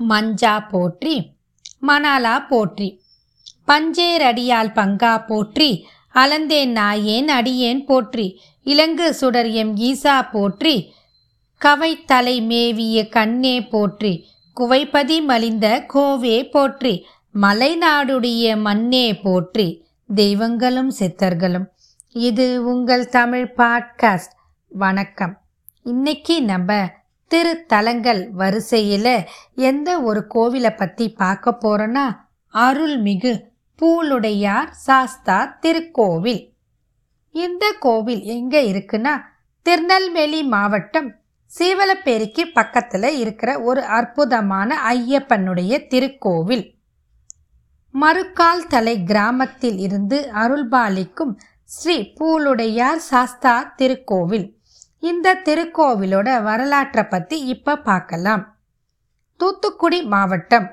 மஞ்சா போற்றி மணாலா போற்றி. பஞ்சேரடியால் பங்கா போற்றி அலந்தேன் நாயேன் அடியேன் போற்றி. இலங்கு சுடர் எம் ஈசா போற்றி கவைத்தலை மேவிய கண்ணே போற்றி. குவைப்பதி மலிந்த கோவே போற்றி மலைநாடுடைய மண்ணே போற்றி. தெய்வங்களும் சித்தர்களும். இது உங்கள் தமிழ் பாட்காஸ்ட். வணக்கம். இன்னைக்கு நம்ம திருத்தலங்கள் வரிசையில் எந்த ஒரு கோவிலை பற்றி பார்க்க போகிறோன்னா அருள்மிகு பூலுடையார் சாஸ்தா திருக்கோவில். இந்த கோவில் எங்கே இருக்குன்னா திருநெல்வேலி மாவட்டம் சீவலப்பேரிக்கு பக்கத்தில் இருக்கிற ஒரு அற்புதமான ஐயப்பனுடைய திருக்கோவில். மறுக்கால் தலை கிராமத்தில் இருந்து அருள்பாலிக்கும் ஸ்ரீ பூலுடையார் சாஸ்தா திருக்கோவில். இந்த திருக்கோவிலோட வரலாற்றை பற்றி இப்போ பார்க்கலாம். தூத்துக்குடி மாவட்டம்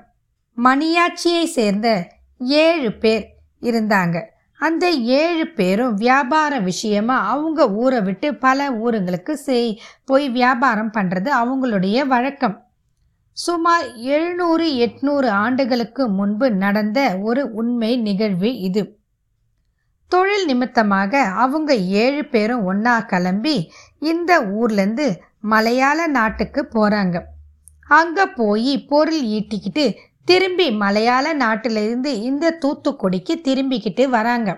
மணியாட்சியை சேர்ந்த ஏழு பேர் இருந்தாங்க. அந்த ஏழு பேரும் வியாபார விஷயமா அவங்க ஊரை விட்டு பல ஊருங்களுக்கு செய் போய் வியாபாரம் பண்ணுறது அவங்களுடைய வழக்கம். சுமார் எழுநூறு எட்நூறு ஆண்டுகளுக்கு முன்பு நடந்த ஒரு உண்மை நிகழ்வு இது. தொழில் நிமித்தமாக அவங்க ஏழு பேரும் ஒன்றா கிளம்பி இந்த ஊர்லேருந்து மலையாள நாட்டுக்கு போகிறாங்க அங்கே போய் பொருள் ஈட்டிக்கிட்டு திரும்பி மலையாள நாட்டிலிருந்து இந்த தூத்துக்குடிக்கு திரும்பிக்கிட்டு வராங்க.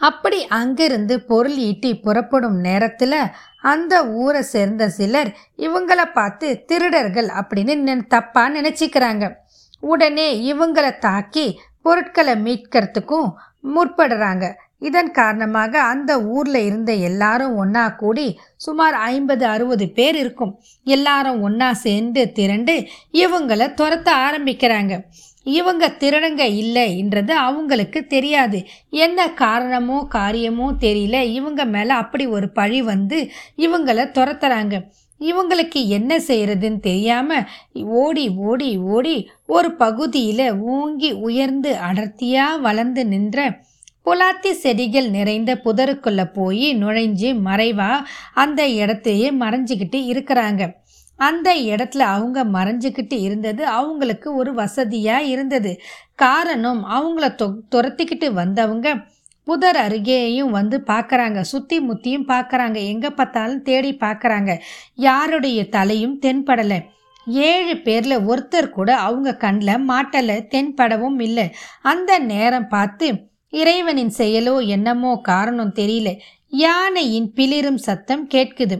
அப்படி அங்கிருந்து பொருள் ஈட்டி புறப்படும் நேரத்தில் அந்த ஊரை சேர்ந்த சிலர் இவங்களை பார்த்து திருடர்கள் அப்படின்னு தப்பாக நினச்சிக்கிறாங்க. உடனே இவங்களை தாக்கி பொருட்களை மீட்கிறதுக்கும் முற்படுறாங்க. இதன் காரணமாக அந்த ஊரில் இருந்த எல்லாரும் ஒன்றா கூடி சுமார் ஐம்பது அறுபது பேர் இருக்கும். எல்லாரும் ஒன்றா சேர்ந்து திரண்டு இவங்களை துரத்த ஆரம்பிக்கிறாங்க. இவங்க திருடங்க இல்லைன்றது அவங்களுக்கு தெரியாது. என்ன காரணமோ காரியமோ தெரியல. இவங்க மேலே அப்படி ஒரு பழி வந்து இவங்களை துரத்துறாங்க. இவங்களுக்கு என்ன செய்யறதுன்னு தெரியாமல் ஓடி ஓடி ஓடி ஒரு பகுதியில் ஓங்கி உயர்ந்து அடர்த்தியாக வளர்ந்து நின்ற புலாத்தி செடிகள் நிறைந்த புதருக்குள்ளே போய் நுழைஞ்சு மறைவாக அந்த இடத்தையே மறைஞ்சிக்கிட்டு இருக்கிறாங்க. அந்த இடத்துல அவங்க மறைஞ்சிக்கிட்டு இருந்தது அவங்களுக்கு ஒரு வசதியாக இருந்தது. காரணம் அவங்கள தொ துரத்திக்கிட்டு வந்தவங்க புதர் அருகேயும் வந்து பார்க்குறாங்க. சுற்றி முத்தியும் பார்க்குறாங்க. எங்கே பார்த்தாலும் தேடி பார்க்குறாங்க. யாருடைய தலையும் தென்படலை. ஏழு பேரில் ஒருத்தர் கூட அவங்க கண்ணில் மாட்டலை தென்படவும் இல்லை. அந்த நேரம் பார்த்து இறைவனின் செயலோ என்னமோ காரணம் தெரியல. யானையின் பிளிரும் சத்தம் கேட்குது.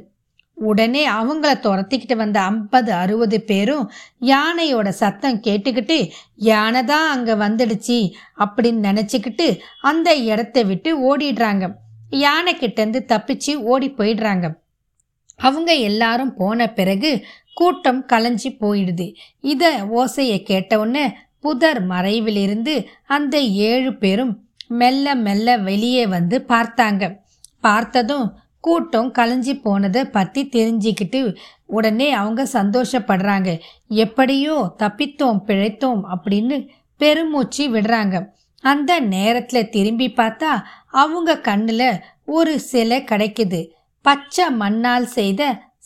உடனே அவங்கள துரத்திக்கிட்டு வந்த ஐம்பது அறுபது பேரும் யானையோட சத்தம் கேட்டுக்கிட்டு யானை தான் அங்கே வந்துடுச்சு அப்படின்னு நினச்சிக்கிட்டு அந்த இடத்த விட்டு ஓடிடுறாங்க. யானை கிட்டேருந்து தப்பிச்சு ஓடி போயிடுறாங்க. அவங்க எல்லாரும் போன பிறகு கூட்டம் கலைஞ்சி போயிடுது. இதை ஓசையை கேட்டவுடனே புதர் மறைவிலிருந்து அந்த ஏழு பேரும் மெல்ல மெல்ல வெளியே வந்து பார்த்தாங்க. பார்த்ததும் கூட்டம் கலைஞ்சி போனதை பற்றி தெரிஞ்சுக்கிட்டு உடனே அவங்க சந்தோஷப்படுறாங்க. எப்படியோ தப்பித்தோம் பிழைத்தோம் அப்படின்னு பெருமூச்சு விடுறாங்க. அந்த நேரத்தில் திரும்பி பார்த்தா அவங்க கண்ணில் ஒரு சிலை கிடைக்குது. பச்சை மண்ணால் செய்த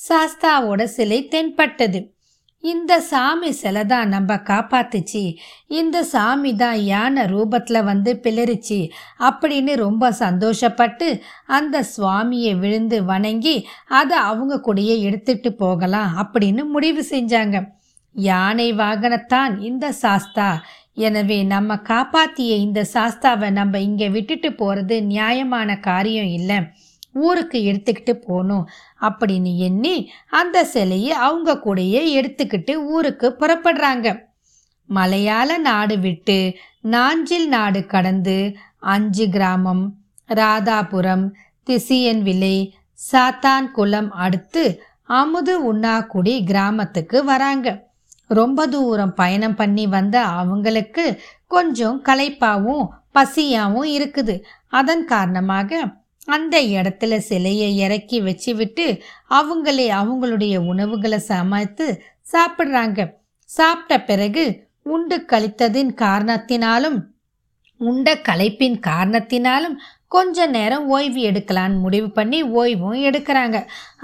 சாஸ்தாவோட சிலை தென்பட்டது. இந்த சாமி சிலை தான் நம்ம காப்பாத்துச்சு. இந்த சாமி தான் யானை ரூபத்தில் வந்து பிளறிச்சு அப்படின்னு ரொம்ப சந்தோஷப்பட்டு அந்த சுவாமியை விழுந்து வணங்கி அதை அவங்க கூடயே எடுத்துட்டு போகலாம் அப்படின்னு முடிவு செஞ்சாங்க. யானை வாகனத்தான் இந்த சாஸ்தா. எனவே நம்ம காப்பாத்திய இந்த சாஸ்தாவை நம்ம இங்கே விட்டுட்டு போகிறது நியாயமான காரியம் இல்லை. ஊருக்கு எடுத்துக்கிட்டு போகணும். அப்படின்னு எண்ணி அந்த சிலையை அவங்க கூடயே எடுத்துக்கிட்டு ஊருக்கு புறப்படுறாங்க. மலையாள நாடு விட்டு நாஞ்சில் நாடு கடந்து அஞ்சு கிராமம் ராதாபுரம் திசியன் விலை சாத்தான் குளம் அடுத்து அமுது உண்ணாக்குடி கிராமத்துக்கு வராங்க. ரொம்ப தூரம் பயணம் பண்ணி வந்த அவங்களுக்கு கொஞ்சம் களைப்பாகவும் பசியாகவும் இருக்குது. அதன் காரணமாக அந்த இடத்துல சிலையை இறக்கி வச்சு விட்டு அவங்களே அவங்களுடைய உணவுகளை சமைத்து சாப்பிட்றாங்க. சாப்பிட்ட பிறகு உண்டு கழித்ததின் காரணத்தினாலும் உண்ட களைப்பின் காரணத்தினாலும் கொஞ்ச நேரம் ஓய்வு எடுக்கலான்னு முடிவு பண்ணி ஓய்வும் எடுக்கிறாங்க.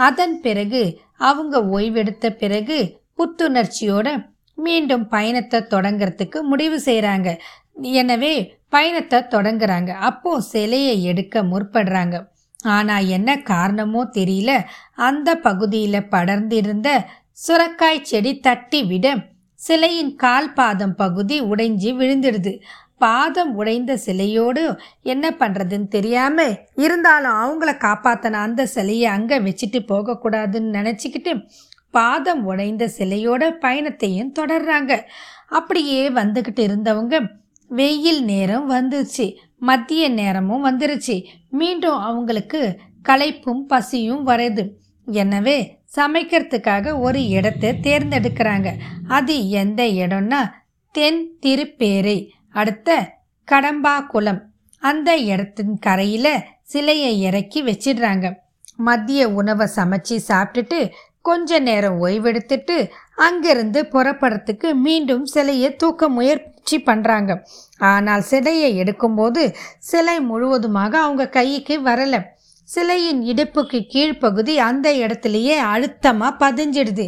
அதன் பிறகு அவங்க ஓய்வெடுத்த பிறகு புத்துணர்ச்சியோட மீண்டும் பயணத்தை தொடங்கிறதுக்கு முடிவு செய்கிறாங்க எனவே பயணத்தை தொடங்குறாங்க. அப்போ சிலையை எடுக்க முற்படுறாங்க. ஆனால் என்ன காரணமோ தெரியல. அந்த பகுதியில் படர்ந்திருந்த சுரக்காய் செடி தட்டி விட சிலையின் கால் பாதம் பகுதி உடைஞ்சி விழுந்துடுது. பாதம் உடைந்த சிலையோடு என்ன பண்ணுறதுன்னு தெரியாமல் இருந்தாலும் அவங்கள காப்பாற்றின அந்த சிலையை அங்கே வச்சுட்டு போகக்கூடாதுன்னு நினச்சிக்கிட்டு பாதம் உடைந்த சிலையோட பயணத்தையும் தொடர்றாங்க. அப்படியே வந்துக்கிட்டு இருந்தவங்க வெயில் நேரம் வந்துச்சு மத்திய நேரமும் வந்துருச்சு. மீண்டும் அவங்களுக்கு களைப்பும் பசியும் வருது எனவே சமைக்கிறதுக்காக ஒரு இடத்தை தேர்ந்தெடுக்கிறாங்க. அது எந்த இடம்னா தென் திருப்பேரை அடுத்த கடம்பாக்குளம். அந்த இடத்தின் கரையில் சிலையை இறக்கி வச்சிடுறாங்க. மதிய உணவை சமைச்சு சாப்பிட்டுட்டு கொஞ்ச நேரம் ஓய்வெடுத்துட்டு அங்கிருந்து புறப்படுறதுக்கு மீண்டும் சிலையை தூக்க முயற்சி பண்ணுறாங்க ஆனால் சிலையை எடுக்கும்போது சிலை முழுவதுமாக அவங்க கைக்கு வரலை. சிலையின் இடுப்புக்கு கீழ்ப்பகுதி அந்த இடத்துலையே அழுத்தமாக பதிஞ்சிடுது.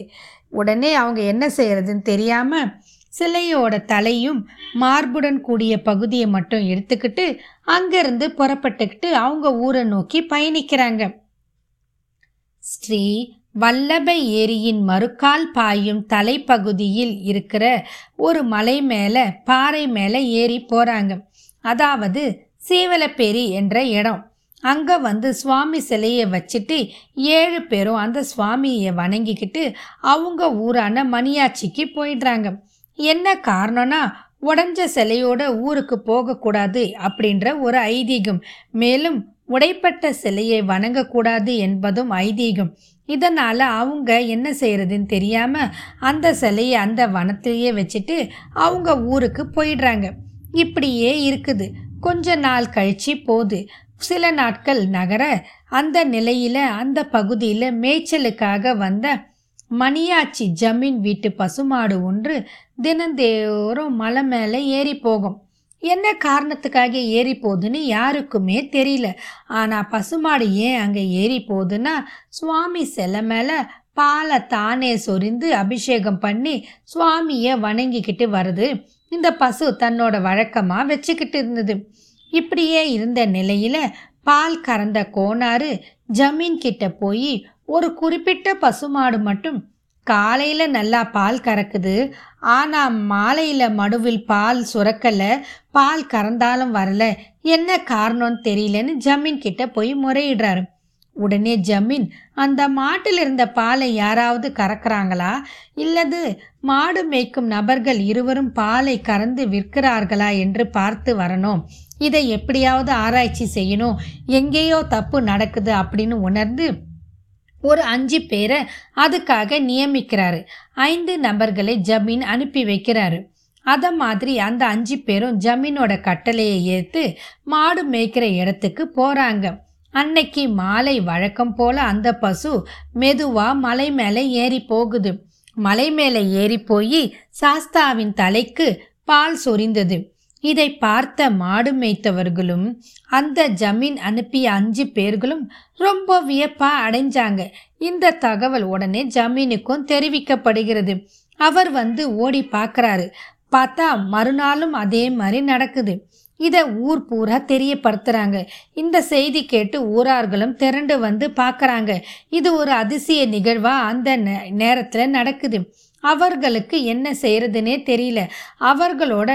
உடனே அவங்க என்ன செய்யறதுன்னு தெரியாமல் சிலையோட தலையும் மார்புடன் கூடிய பகுதியை மட்டும் எடுத்துக்கிட்டு அங்கேருந்து புறப்பட்டுக்கிட்டு அவங்க ஊரை நோக்கி பயணிக்கிறாங்க. ஸ்ரீ வல்லப ஏரியின் மறுக்கால் பாயும் தலைப்பகுதியில் இருக்கிற ஒரு மலை மேலே பாறை மேலே ஏறி போகிறாங்க அதாவது சீவலப்பேரி என்ற இடம். அங்கே வந்து சுவாமி சிலையை வச்சுட்டு ஏழு பேரும் அந்த சுவாமியை வணங்கிக்கிட்டு அவங்க ஊரான மணியாச்சிக்கு போயிடுறாங்க. என்ன காரணம்னா உடஞ்ச சிலையோட ஊருக்கு போகக்கூடாது அப்படின்ற ஒரு ஐதீகம். மேலும் உடைப்பட்ட சிலையை வணங்கக்கூடாது என்பதும் ஐதீகம். இதனால் அவங்க என்ன செய்கிறதுன்னு தெரியாமல் அந்த சிலையை அந்த வனத்திலேயே வச்சுட்டு அவங்க ஊருக்கு போயிடுறாங்க. இப்படியே இருக்குது. கொஞ்ச நாள் கழிச்சு போகுது. சில நாட்கள் நகர அந்த நிலையில் அந்த பகுதியில் மேய்ச்சலுக்காக வந்த மணியாச்சி ஜமீன் வீட்டு பசுமாடு ஒன்று தினந்தோறும் மலை மேலே ஏறி போகும். என்ன காரணத்துக்காக ஏறி போகுதுன்னு யாருக்குமே தெரியல. ஆனால் பசுமாடு ஏன் அங்கே ஏறி போகுதுன்னா சுவாமி சிலை மேலே பாலை தானே சொரிந்து அபிஷேகம் பண்ணி சுவாமியை வணங்கிக்கிட்டு வருது. இந்த பசு தன்னோட வழக்கமாக வச்சுக்கிட்டு இருந்தது. இப்படியே இருந்த நிலையில் பால் கறந்த கோனாறு ஜமீன் கிட்ட போய் ஒரு குறிப்பிட்ட பசுமாடு மட்டும் காலையில் நல்லா பால் கறக்குது. ஆனால் மாலையில் மடுவில் பால் சுரக்கலை. பால் கறந்தாலும் வரல. என்ன காரணம்னு தெரியலன்னு ஜமீன் கிட்ட போய் முறையிடுறாரு. உடனே ஜமீன் அந்த மாட்டில் இருந்த பாலை யாராவது கறக்குறாங்களா? இல்லது மாடு மேய்க்கும் நபர்கள் இருவரும் பாலை கறந்து விற்கிறார்களா என்று பார்த்து வரணும். இதை எப்படியாவது ஆராய்ச்சி செய்யணும். எங்கேயோ தப்பு நடக்குது அப்படின்னு உணர்ந்து ஒரு அஞ்சு பேரை அதுக்காக நியமிக்கிறாரு. ஐந்து நபர்களை ஜமீன் அனுப்பி வைக்கிறாரு. அதை மாதிரி அந்த அஞ்சு பேரும் ஜமீனோட கட்டளையை ஏற்று மாடு மேய்க்கிற இடத்துக்கு போகிறாங்க அன்னைக்கு மாலை வழக்கம் போல அந்த பசு மெதுவா மலை மேலே ஏறி போகுது. மலை மேலே ஏறி போய் சாஸ்தாவின் தலைக்கு பால் சொரிந்தது. இதை பார்த்த மாடு மேய்த்தவர்களும் அந்த ஜமீன் அனுப்பிய அஞ்சு பேர்களும் ரொம்ப வியப்பா அடைஞ்சாங்க. இந்த தகவல் உடனே ஜமீனுக்கும் தெரிவிக்கப்படுகிறது. அவர் வந்து ஓடி பார்க்குறாரு. பார்த்தா மறுநாளும் அதே மாதிரி நடக்குது. இதை ஊர் பூரா தெரியப்படுத்துகிறாங்க இந்த செய்தி கேட்டு ஊரார்களும் திரண்டு வந்து பார்க்குறாங்க. இது ஒரு அதிசய நிகழ்வாக அந்த நேரத்தில் நடக்குது. அவர்களுக்கு என்ன செய்கிறதுனே தெரியல. அவர்களோட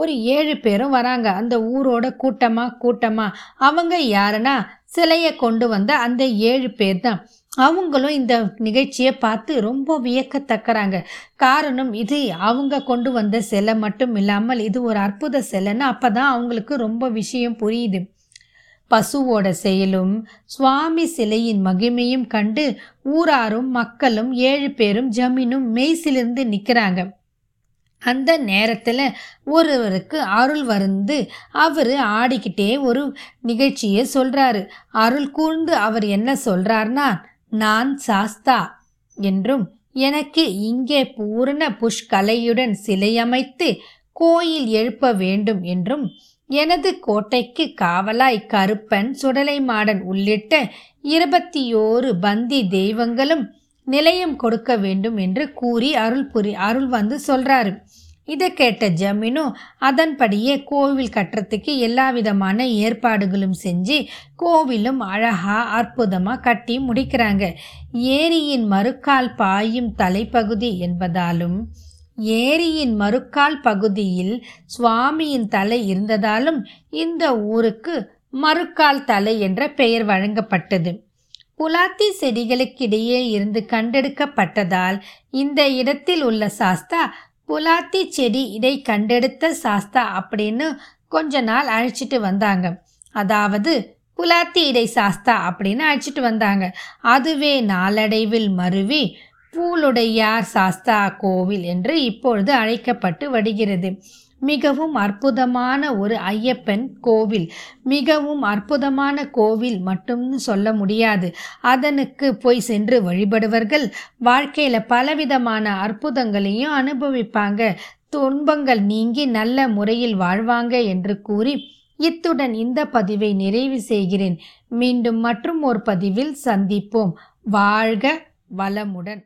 ஒரு ஏழு பேரும் வராங்க. அந்த ஊரோட கூட்டமாக கூட்டமாக அவங்க யாருன்னா சிலையை கொண்டு வந்த அந்த ஏழு பேர் தான் அவங்களும் இந்த நிகழ்ச்சியை பார்த்து ரொம்ப வியக்கத்தக்கறாங்க. காரணம் இது அவங்க கொண்டு வந்த சிலை மட்டும் இல்லாமல் இது ஒரு அற்புத சிலைன்னு அப்போ தான் அவங்களுக்கு ரொம்ப விஷயம் புரியுது. பசுவோட செயலும் சுவாமி சிலையின் மகிமையும் கண்டு ஊராரும் மக்களும் ஏழு பேரும் ஜமீனும் மெய்சிலிருந்து நிற்கிறாங்க. அந்த நேரத்தில் ஒருவருக்கு அருள் வந்து அவர் ஆடிக்கிட்டே ஒரு நிகழ்ச்சியை சொல்கிறாரு அருள் கூர்ந்து அவர் என்ன சொல்கிறார்னா நான் சாஸ்தா என்றும் எனக்கு இங்கே பூரண புஷ்கலையுடன் சிலையமைத்து கோயில் எழுப்ப வேண்டும் என்றும் எனது கோட்டைக்கு காவலாய் கருப்பன் சுடலை மாடன் உள்ளிட்ட இருபத்தி ஓரு பந்தி தெய்வங்களும் நிலையம் கொடுக்க வேண்டும் என்று கூறி அருள் புரி அருள் வந்து சொல்றாரு. இதை கேட்ட ஜமீனு அதன்படியே கோவில் கட்டுறதுக்கு எல்லா விதமான ஏற்பாடுகளும் செஞ்சு கோவிலும் அழகா அற்புதமாக கட்டி முடிக்கிறாங்க. ஏரியின் மறுக்கால் பாயும் தலைப்பகுதி என்பதாலும் ஏரியின் மறுக்கால் பகுதியில் சுவாமியின் தலை இருந்ததாலும் இந்த ஊருக்கு மறுக்கால் தலை என்ற பெயர் வழங்கப்பட்டது. புலாத்தி செடிகளுக்கிடையே இருந்து கண்டெடுக்கப்பட்டதால் இந்த இடத்தில் உள்ள சாஸ்தா புலாத்தி செடி இடை கண்டெடுத்த சாஸ்தா அப்படின்னு கொஞ்ச நாள் அழைச்சிட்டு வந்தாங்க. அதாவது புலாத்தி இடை சாஸ்தா அப்படின்னு அழைச்சிட்டு வந்தாங்க. அதுவே நாளடைவில் மருவி பூலுடையார் சாஸ்தா கோவில் என்று இப்பொழுது அழைக்கப்பட்டு வருகிறது. மிகவும் அற்புதமான ஒரு ஐயப்பன் கோவில். மிகவும் அற்புதமான கோவில் மட்டும்னு சொல்ல முடியாது. அதனுக்கு போய் சென்று வழிபடுவர்கள் வாழ்க்கையில் பலவிதமான அற்புதங்களையும் அனுபவிப்பாங்க. துன்பங்கள் நீங்கி நல்ல முறையில் வாழ்வாங்க என்று கூறி இத்துடன் இந்த பதிவை நிறைவு செய்கிறேன். மீண்டும் மற்றும் ஒரு பதிவில் சந்திப்போம். வாழ்க வளமுடன்.